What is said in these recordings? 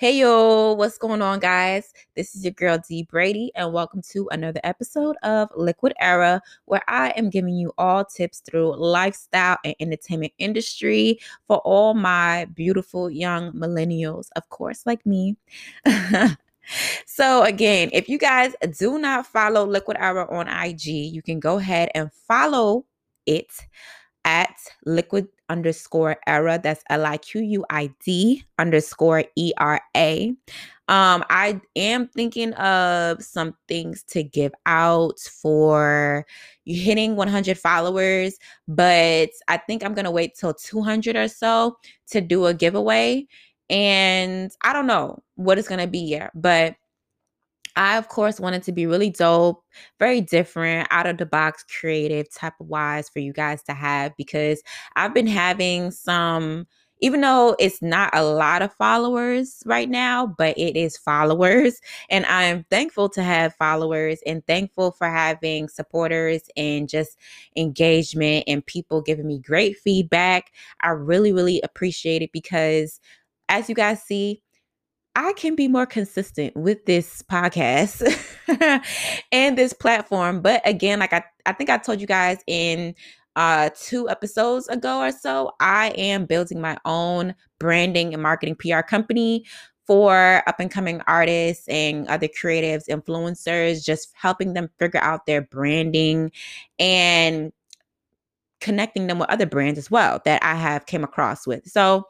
Hey yo, what's going on, guys? This is your girl Dee Brady, and welcome to another episode of Liquid Era, where I am giving you all tips through lifestyle and entertainment industry for all my beautiful young millennials, of course, like me. so, again, if you guys do not follow Liquid Era on IG, you can go ahead and follow it at liquid underscore era. That's L I Q U I D underscore E R A. Um, I am thinking of some things to give out for you hitting 100 followers, but I think I'm gonna wait till 200 or so to do a giveaway. And I don't know what it's gonna be yet, but I, of course, wanted to be really dope, very different, out of the box, creative type of wise for you guys to have because I've been having some, even though it's not a lot of followers right now, but it is followers. And I'm thankful to have followers and thankful for having supporters and just engagement and people giving me great feedback. I really, really appreciate it because as you guys see, I can be more consistent with this podcast and this platform. But again, like I, I think I told you guys in uh two episodes ago or so, I am building my own branding and marketing PR company for up and coming artists and other creatives, influencers, just helping them figure out their branding and connecting them with other brands as well that I have came across with. So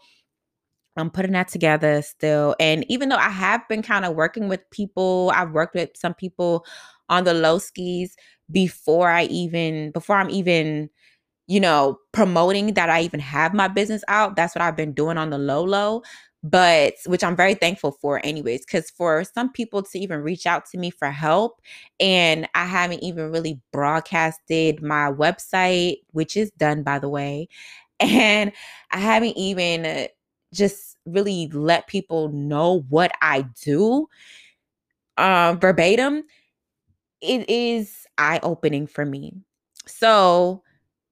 I'm putting that together still. And even though I have been kind of working with people, I've worked with some people on the low skis before I even, before I'm even, you know, promoting that I even have my business out. That's what I've been doing on the low low. But which I'm very thankful for, anyways, because for some people to even reach out to me for help, and I haven't even really broadcasted my website, which is done by the way, and I haven't even just really let people know what I do um, verbatim, it is eye opening for me. So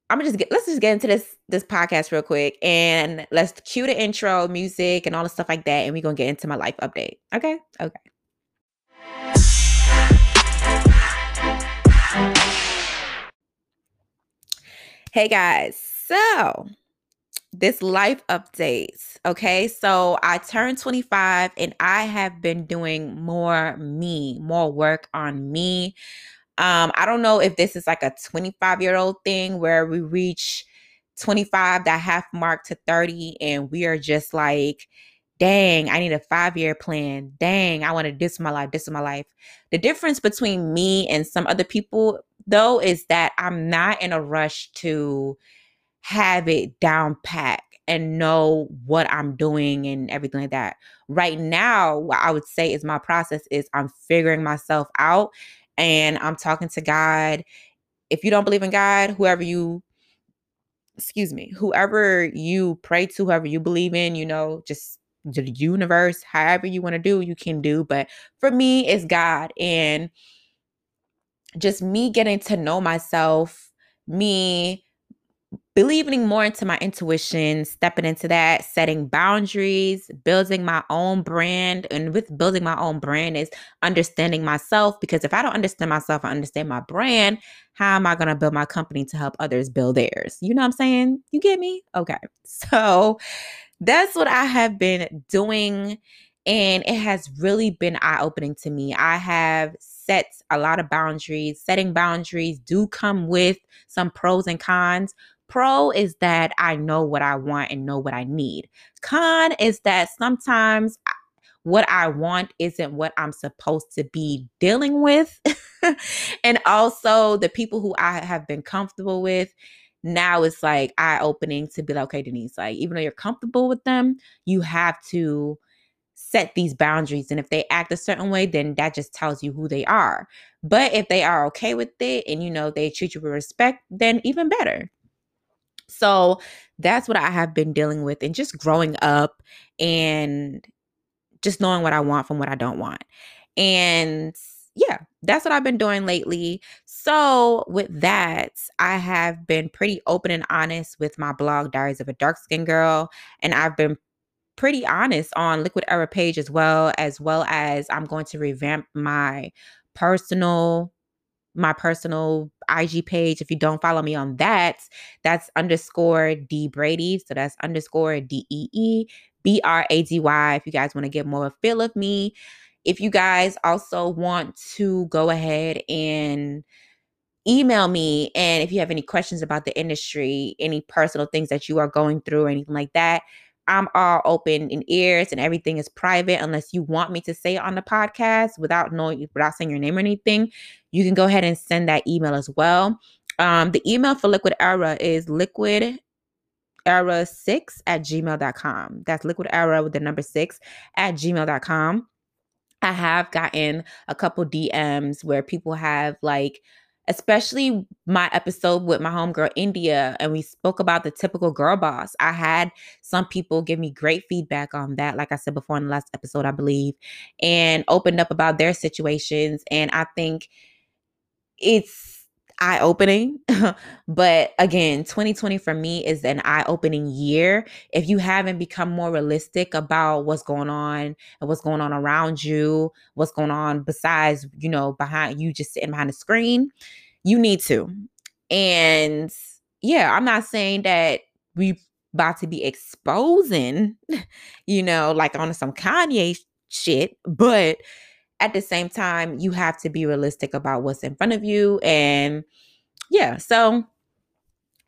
I'm gonna just get let's just get into this this podcast real quick and let's cue the intro, music, and all the stuff like that, and we're gonna get into my life update. Okay, okay. Hey guys, so this life updates. Okay. So I turned 25 and I have been doing more me, more work on me. Um, I don't know if this is like a 25 year old thing where we reach 25, that half mark to 30, and we are just like, dang, I need a five year plan. Dang, I want to this my life, this is my life. The difference between me and some other people, though, is that I'm not in a rush to have it down pat and know what I'm doing and everything like that. Right now, what I would say is my process is I'm figuring myself out and I'm talking to God. If you don't believe in God, whoever you excuse me, whoever you pray to, whoever you believe in, you know, just the universe, however you want to do, you can do. But for me, it's God. And just me getting to know myself, me believing more into my intuition, stepping into that, setting boundaries, building my own brand. And with building my own brand is understanding myself because if I don't understand myself, I understand my brand, how am I going to build my company to help others build theirs? You know what I'm saying? You get me? Okay. So that's what I have been doing. And it has really been eye opening to me. I have set a lot of boundaries. Setting boundaries do come with some pros and cons Pro is that I know what I want and know what I need. Con is that sometimes what I want isn't what I'm supposed to be dealing with. and also the people who I have been comfortable with now it's like eye opening to be like, okay, Denise, like even though you're comfortable with them, you have to set these boundaries. And if they act a certain way, then that just tells you who they are. But if they are okay with it and you know they treat you with respect, then even better. So that's what I have been dealing with and just growing up and just knowing what I want from what I don't want. And yeah, that's what I've been doing lately. So, with that, I have been pretty open and honest with my blog, Diaries of a Dark Skin Girl, and I've been pretty honest on Liquid Era page as well, as well as I'm going to revamp my personal my personal IG page. If you don't follow me on that, that's underscore Dee Brady. So that's underscore D E E B R A D Y. If you guys want to get more of a feel of me, if you guys also want to go ahead and email me and if you have any questions about the industry, any personal things that you are going through or anything like that, I'm all open in ears and everything is private unless you want me to say it on the podcast without knowing without saying your name or anything. You can go ahead and send that email as well. Um, the email for Liquid Era is liquid era six at gmail.com. That's liquid era with the number six at gmail.com. I have gotten a couple DMs where people have like especially my episode with my homegirl India, and we spoke about the typical girl boss. I had some people give me great feedback on that, like I said before in the last episode, I believe, and opened up about their situations. And I think it's eye opening. but again, 2020 for me is an eye opening year. If you haven't become more realistic about what's going on and what's going on around you, what's going on besides, you know, behind you just sitting behind the screen, you need to. And yeah, I'm not saying that we about to be exposing, you know, like on some Kanye shit, but at the same time, you have to be realistic about what's in front of you. And yeah, so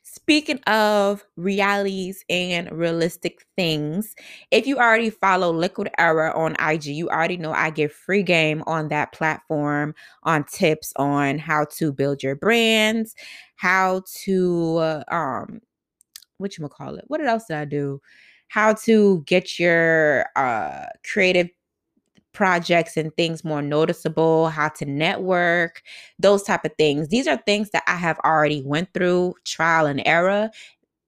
speaking of realities and realistic things, if you already follow Liquid Era on IG, you already know I give free game on that platform on tips on how to build your brands, how to um what you call it? What else did I do? How to get your uh creative projects and things more noticeable how to network those type of things. These are things that i have already went through trial and error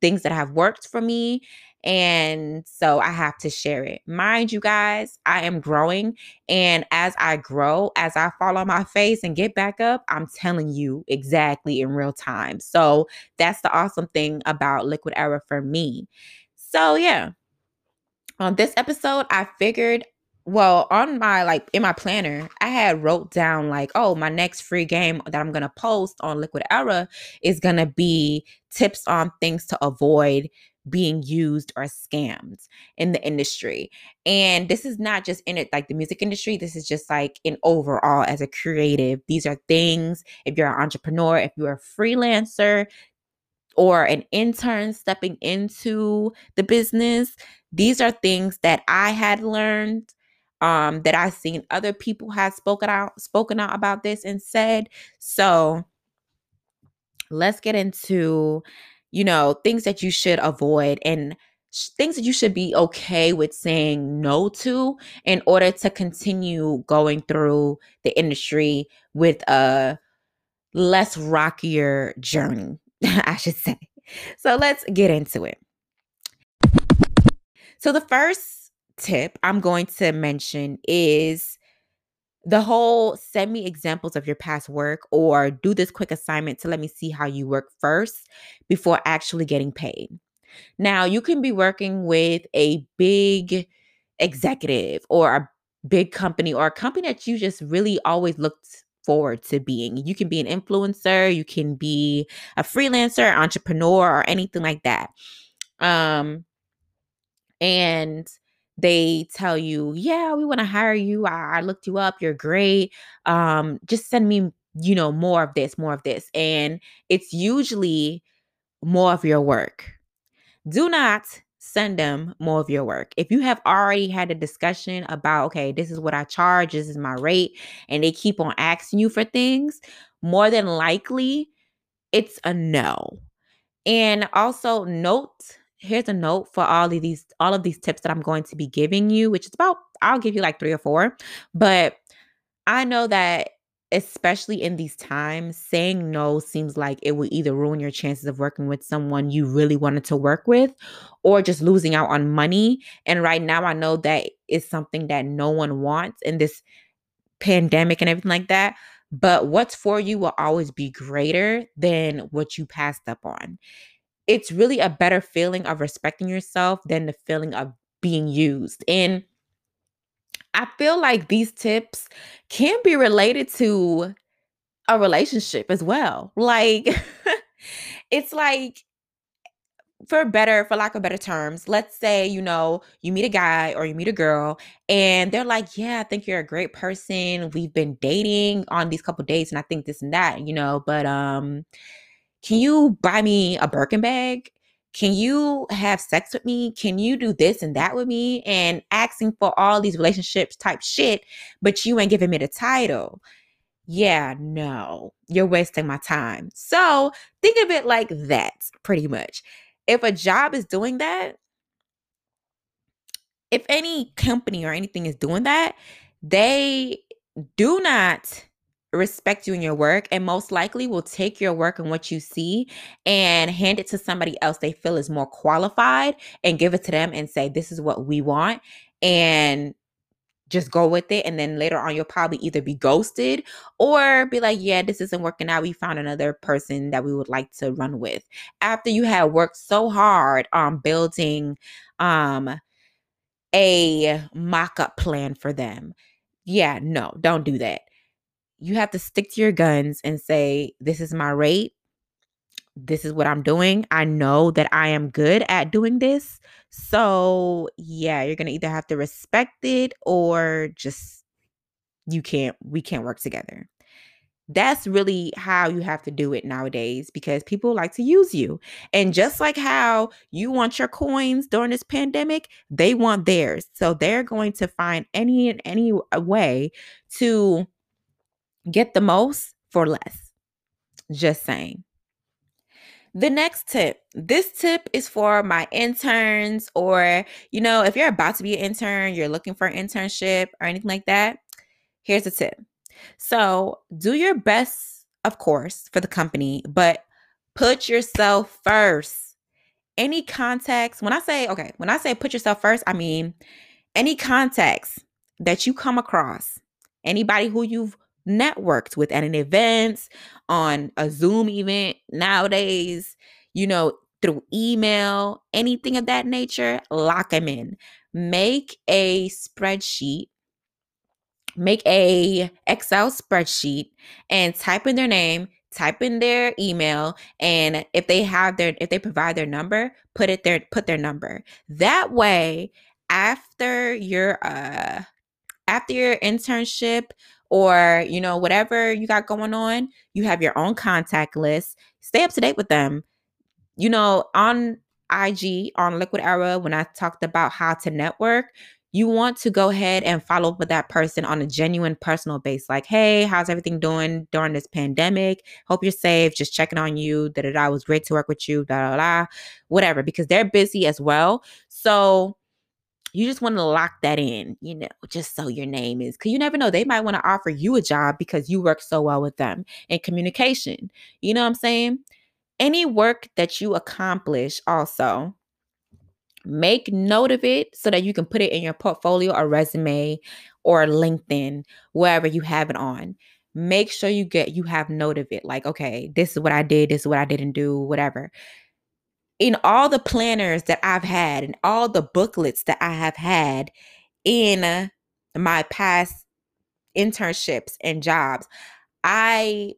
things that have worked for me and so i have to share it. Mind you guys i am growing and as i grow as i fall on my face and get back up i'm telling you exactly in real time. So that's the awesome thing about liquid era for me. So yeah. On this episode, I figured well on my like in my planner i had wrote down like oh my next free game that i'm gonna post on liquid era is gonna be tips on things to avoid being used or scammed in the industry. And this is not just in it like the music industry this is just like in overall as a creative. These are things if you're an entrepreneur if you're a freelancer or an intern stepping into the business these are things that i had learned um, that I've seen other people have spoken out spoken out about this and said. So let's get into, you know, things that you should avoid and things that you should be okay with saying no to in order to continue going through the industry with a less rockier journey, I should say. So let's get into it. So the first tip I'm going to mention is the whole send me examples of your past work or do this quick assignment to let me see how you work first before actually getting paid. Now, you can be working with a big executive or a big company or a company that you just really always looked forward to being. You can be an influencer, you can be a freelancer, entrepreneur, or anything like that. Um, and they tell you, yeah, we want to hire you. I, I, looked you up. You're great. Um, just send me, you know, more of this, more of this. And it's usually more of your work. Do not send them more of your work. If you have already had a discussion about, okay, this is what I charge, this is my rate, and they keep on asking you for things, more than likely it's a no. And also note here's a note for all of these all of these tips that I'm going to be giving you, which is about I'll give you like 3 or 4. But I know that especially in these times, saying no seems like it will either ruin your chances of working with someone you really wanted to work with or just losing out on money. And right now, I know that is something that no one wants in this pandemic and everything like that. But what's for you will always be greater than what you passed up on it's really a better feeling of respecting yourself than the feeling of being used. And I feel like these tips can be related to a relationship as well. Like, it's like, for better, for lack of better terms, let's say, you know, you meet a guy or you meet a girl and they're like, Yeah, I think you're a great person. We've been dating on these couple dates and I think this and that, you know, but um, can you buy me a Birkin bag? Can you have sex with me? Can you do this and that with me? And asking for all these relationships type shit, but you ain't giving me the title. Yeah, no, you're wasting my time. So think of it like that, pretty much. If a job is doing that, if any company or anything is doing that, they do not respect you in your work and most likely will take your work and what you see and hand it to somebody else they feel is more qualified and give it to them and say this is what we want and just go with it and then later on you'll probably either be ghosted or be like yeah this isn't working out. We found another person that we would like to run with. After you have worked so hard on building um a mock-up plan for them yeah no don't do that you have to stick to your guns and say, This is my rate. This is what I'm doing. I know that I am good at doing this. So, yeah, you're going to either have to respect it or just you can't, we can't work together. That's really how you have to do it nowadays because people like to use you. And just like how you want your coins during this pandemic, they want theirs. So they're going to find any and any way to Get the most for less. Just saying. The next tip this tip is for my interns, or, you know, if you're about to be an intern, you're looking for an internship or anything like that. Here's a tip. So, do your best, of course, for the company, but put yourself first. Any contacts, when I say, okay, when I say put yourself first, I mean any contacts that you come across, anybody who you've networked with at an event, on a Zoom event nowadays, you know, through email, anything of that nature, lock them in. Make a spreadsheet make a excel spreadsheet and type in their name type in their email and if they have their if they provide their number put it there put their number that way after your uh after your internship or you know whatever you got going on you have your own contact list. Stay up to date with them. You know on ig on liquid era when i talked about how to network you want to go ahead and follow up with that person on a genuine personal base like hey how's everything doing during this pandemic? Hope you're safe just checking on you that it was great to work with you da da da whatever because they're busy as well. So you just want to lock that in, you know, just so your name is, because you never know. They might want to offer you a job because you work so well with them in communication. You know what I'm saying? Any work that you accomplish, also make note of it so that you can put it in your portfolio or resume or LinkedIn, wherever you have it on. Make sure you get you have note of it. Like, okay, this is what I did, this is what I didn't do, whatever in all the planners that I've had and all the booklets that I have had in my past internships and jobs, I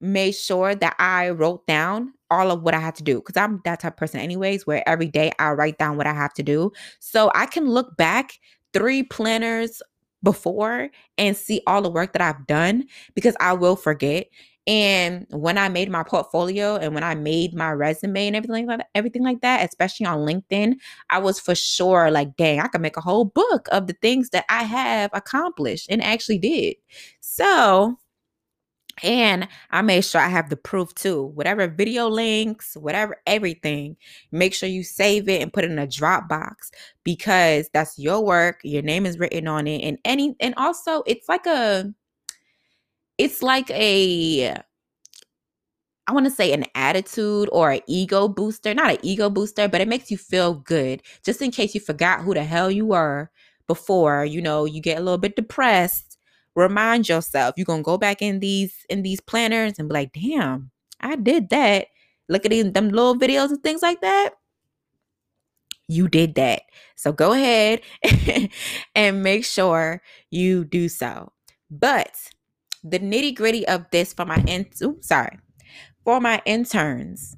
made sure that I wrote down all of what I had to do because I'm that type of person, anyways, where every day I write down what I have to do. So I can look back three planners before and see all the work that I've done because I will forget. And when I made my portfolio and when I made my resume and everything like that, everything like that, especially on LinkedIn, I was for sure like, dang, I could make a whole book of the things that I have accomplished and actually did. So, and I made sure I have the proof too. Whatever video links, whatever everything, make sure you save it and put it in a Dropbox because that's your work. Your name is written on it. And any and also it's like a it's like a I want to say an attitude or an ego booster, not an ego booster, but it makes you feel good. Just in case you forgot who the hell you were before, you know, you get a little bit depressed. Remind yourself. You're gonna go back in these in these planners and be like, damn, I did that. Look at these them little videos and things like that. you did that. So go ahead and make sure you do so. But the nitty gritty of this for my in- oops, sorry for my interns,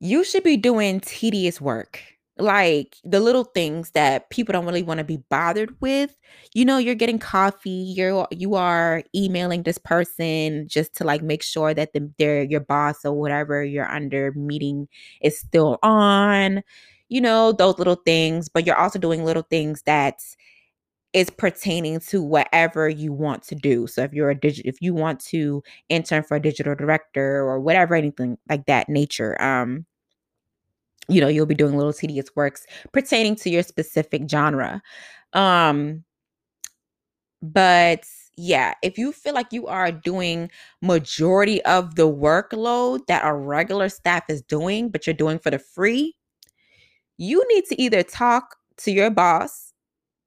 you should be doing tedious work like the little things that people don't really want to be bothered with. You know you're getting coffee you're you are emailing this person just to like make sure that the, their your boss or whatever you're under meeting is still on you know those little things but you're also doing little things that is pertaining to whatever you want to do. So if you're a digital if you want to intern for a digital director or whatever anything like that nature um you know you'll be doing little tedious works pertaining to your specific genre. Um but yeah if you feel like you are doing majority of the workload that a regular staff is doing but you're doing for the free you need to either talk to your boss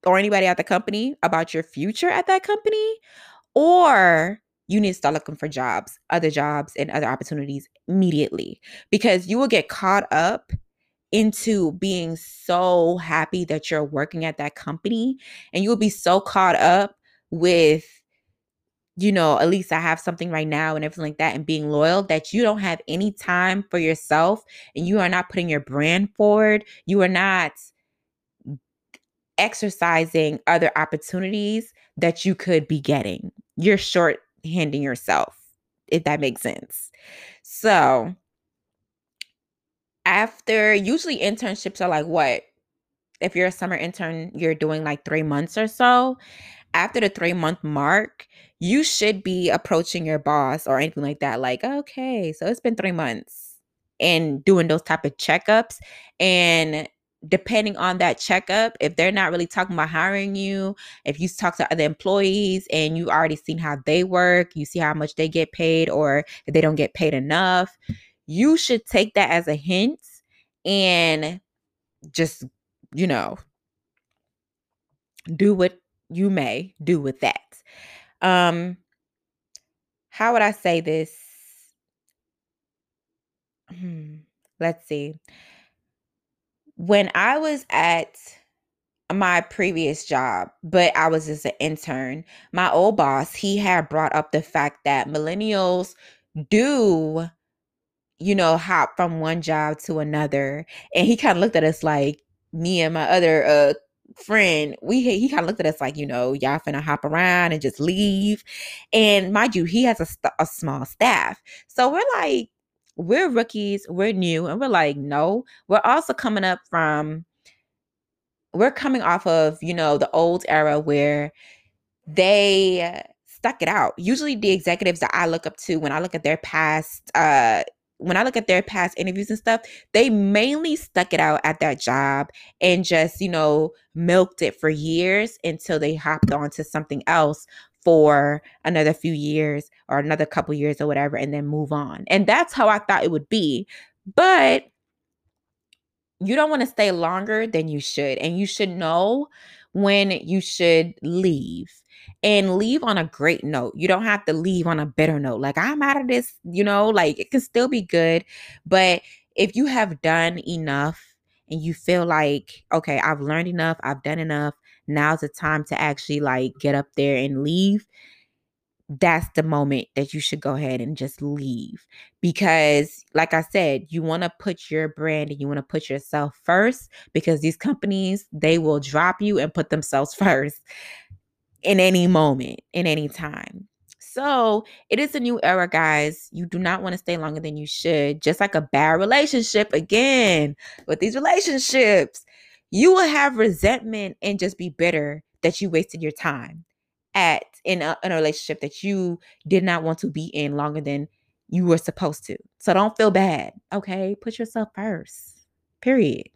or anybody at the company about your future at that company or you need to start looking for jobs other jobs and other opportunities immediately because you will get caught up into being so happy that you're working at that company and you'll be so caught up with you know at least i have something right now and everything like that and being loyal that you don't have any time for yourself and you are not putting your brand forward. You are not exercising other opportunities that you could be getting. You're short handing yourself if that makes sense. So after usually internships are like what? If you're a summer intern you're doing like three months or so. After the three month mark you should be approaching your boss or anything like that like okay so it's been three months and doing those type of checkups. And depending on that checkup if they're not really talking about hiring you if you talk to other employees and you already seen how they work you see how much they get paid or if they don't get paid enough you should take that as a hint and just, you know, do what you may do with that. Um, how would I say this? Hmm, let's see. When I was at my previous job, but I was just an intern, my old boss, he had brought up the fact that millennials do you know, hop from one job to another. And he kind of looked at us like me and my other uh friend, we he kind of looked at us like, you know, y'all finna hop around and just leave. And mind you, he has a, a small staff. So we're like, we're rookies, we're new, and we're like, no, we're also coming up from we're coming off of, you know, the old era where they stuck it out. Usually the executives that I look up to when I look at their past uh when I look at their past interviews and stuff, they mainly stuck it out at that job and just, you know, milked it for years until they hopped on to something else for another few years or another couple years or whatever and then move on. And that's how I thought it would be. But you don't want to stay longer than you should. And you should know when you should leave and leave on a great note. You don't have to leave on a bitter note. Like, I'm out of this, you know, like it can still be good. But if you have done enough and you feel like, okay, I've learned enough, I've done enough, now's the time to actually like get up there and leave. That's the moment that you should go ahead and just leave. Because, like I said, you want to put your brand and you want to put yourself first because these companies, they will drop you and put themselves first in any moment, in any time. So it is a new era, guys. You do not want to stay longer than you should. Just like a bad relationship, again, with these relationships, you will have resentment and just be bitter that you wasted your time at in a, in a relationship that you did not want to be in longer than you were supposed to. So don't feel bad. Okay. Put yourself first. Period.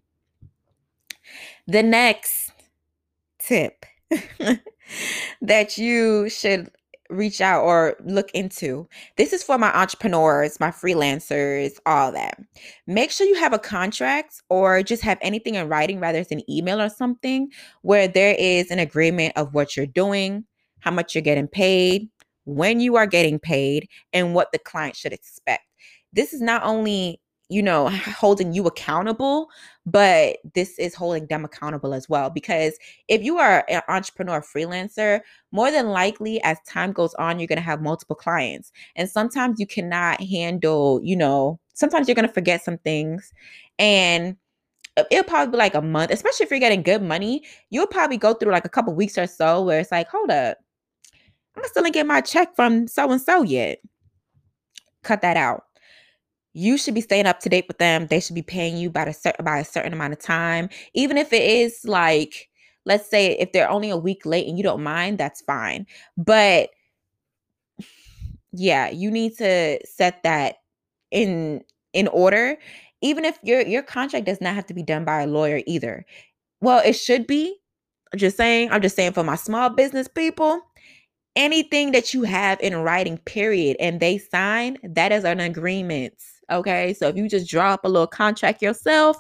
The next tip that you should reach out or look into. This is for my entrepreneurs, my freelancers, all that. Make sure you have a contract or just have anything in writing, rather it's an email or something, where there is an agreement of what you're doing, how much you're getting paid, when you are getting paid, and what the client should expect. This is not only you know, holding you accountable, but this is holding them accountable as well. Because if you are an entrepreneur freelancer, more than likely as time goes on, you're going to have multiple clients. And sometimes you cannot handle, you know, sometimes you're going to forget some things. And uh, it'll probably be like a month, especially if you're getting good money. You'll probably go through like a couple weeks or so where it's like, hold up, I'm still gonna get my check from so and so yet. Cut that out you should be staying up to date with them. They should be paying you by a certain by a certain amount of time. Even if it is like, let's say if they're only a week late and you don't mind, that's fine. But yeah, you need to set that in in order. Even if your your contract does not have to be done by a lawyer either. Well, it should be. I'm just saying, I'm just saying for my small business people, anything that you have in writing, period, and they sign, that is an agreement. Okay. So if you just draw up a little contract yourself,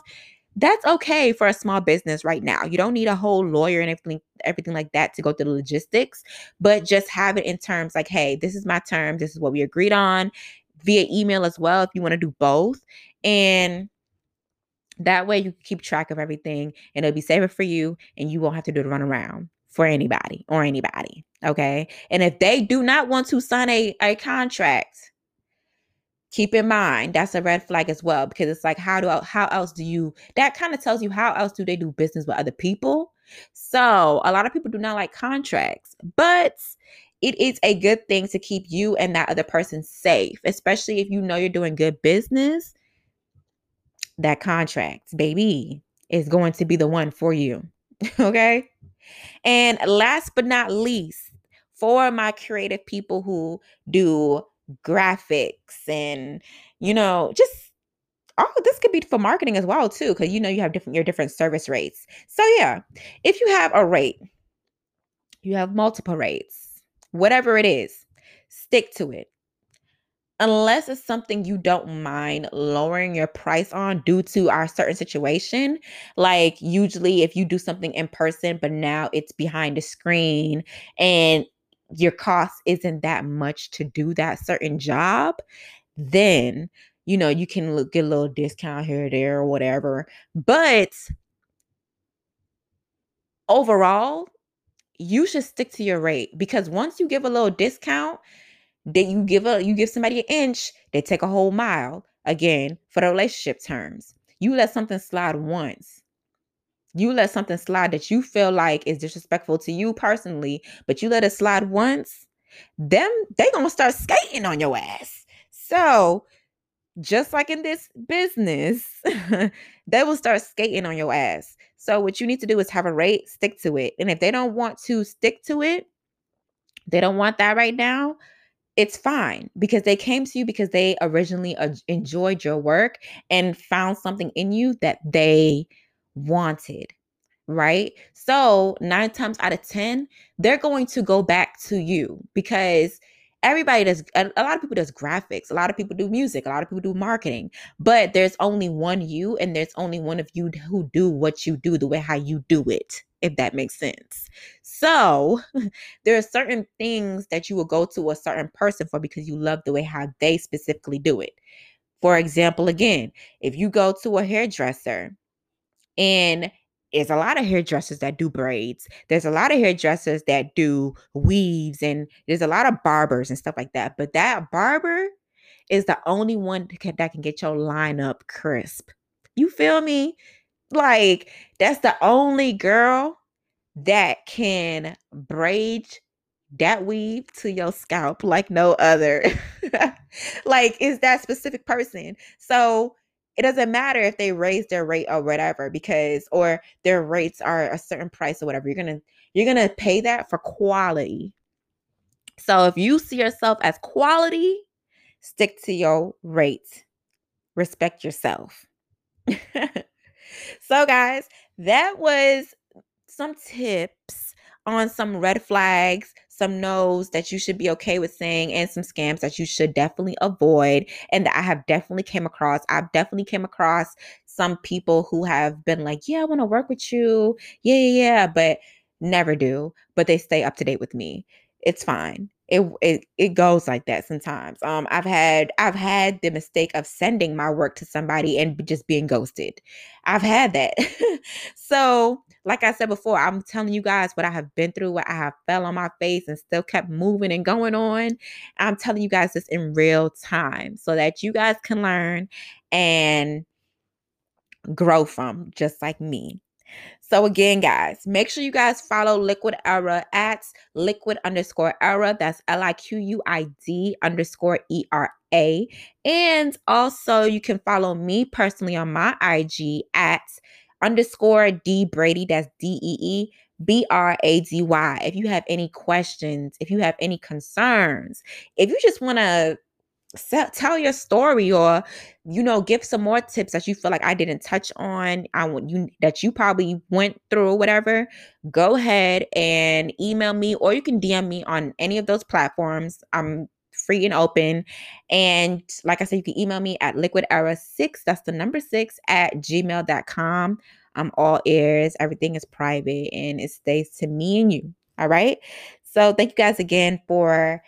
that's okay for a small business right now. You don't need a whole lawyer and everything, everything like that to go through the logistics, but just have it in terms like, hey, this is my term, this is what we agreed on via email as well if you want to do both. And that way you keep track of everything and it'll be safer for you and you won't have to do the run around for anybody or anybody. Okay. And if they do not want to sign a, a contract, keep in mind that's a red flag as well because it's like how do how else do you that kind of tells you how else do they do business with other people. So a lot of people do not like contracts but it is a good thing to keep you and that other person safe especially if you know you're doing good business. That contract baby is going to be the one for you okay? And last but not least for my creative people who do graphics and you know just oh this could be for marketing as well too because you know you have different your different service rates. So yeah if you have a rate you have multiple rates whatever it is stick to it. Unless it's something you don't mind lowering your price on due to our certain situation like usually if you do something in person but now it's behind a screen and your cost isn't that much to do that certain job, then you know you can look, get a little discount here or there or whatever. But overall, you should stick to your rate because once you give a little discount, that you give a you give somebody an inch, they take a whole mile. Again, for the relationship terms, you let something slide once you let something slide that you feel like is disrespectful to you personally, but you let it slide once, them they gonna start skating on your ass. So just like in this business, they will start skating on your ass. So what you need to do is have a rate, stick to it. And if they don't want to stick to it, they don't want that right now, it's fine because they came to you because they originally enjoyed your work and found something in you that they wanted, right? So, nine times out of 10, they're going to go back to you because everybody does a, lot of people does graphics a lot of people do music a lot of people do marketing but there's only one you and there's only one of you who do what you do the way how you do it if that makes sense so there are certain things that you will go to a certain person for because you love the way how they specifically do it for example again if you go to a hairdresser and there's a lot of hairdressers that do braids. There's a lot of hairdressers that do weaves, and there's a lot of barbers and stuff like that. But that barber is the only one that can, that can get your lineup crisp. You feel me? Like, that's the only girl that can braid that weave to your scalp like no other. like, is that specific person. So, it doesn't matter if they raise their rate or whatever because or their rates are a certain price or whatever you're gonna you're gonna pay that for quality. So if you see yourself as quality stick to your rate respect yourself. So guys that was some tips on some red flags some no's that you should be okay with saying and some scams that you should definitely avoid and that I have definitely came across. I've definitely came across some people who have been like, "Yeah, I want to work with you." Yeah, yeah, yeah, but never do, but they stay up to date with me. It's fine. it, it it goes like that sometimes. Um, I've had I've had the mistake of sending my work to somebody and just being ghosted. I've had that. so, like I said before, I'm telling you guys what I have been through, what I have fell on my face and still kept moving and going on. I'm telling you guys this in real time so that you guys can learn and grow from, just like me. So again, guys, make sure you guys follow Liquid Era at liquid underscore era. That's L-I-Q-U-I-D underscore E-R-A. And also you can follow me personally on my IG at underscore Dee Brady. That's D-E-E. B R A D Y. If you have any questions, if you have any concerns, if you just want to tell your story or you know give some more tips that you feel like i didn't touch on i want you that you probably went through whatever go ahead and email me or you can dm me on any of those platforms i'm free and open and like i said you can email me at liquid era 6 that's the number 6 at gmail.com i'm all ears everything is private and it stays to me and you all right so thank you guys again for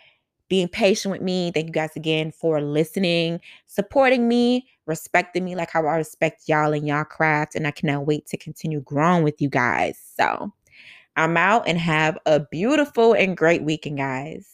being patient with me. Thank you guys again for listening, supporting me, respecting me like how I respect y'all and y'all craft. And I cannot wait to continue growing with you guys. So I'm out and have a beautiful and great weekend, guys.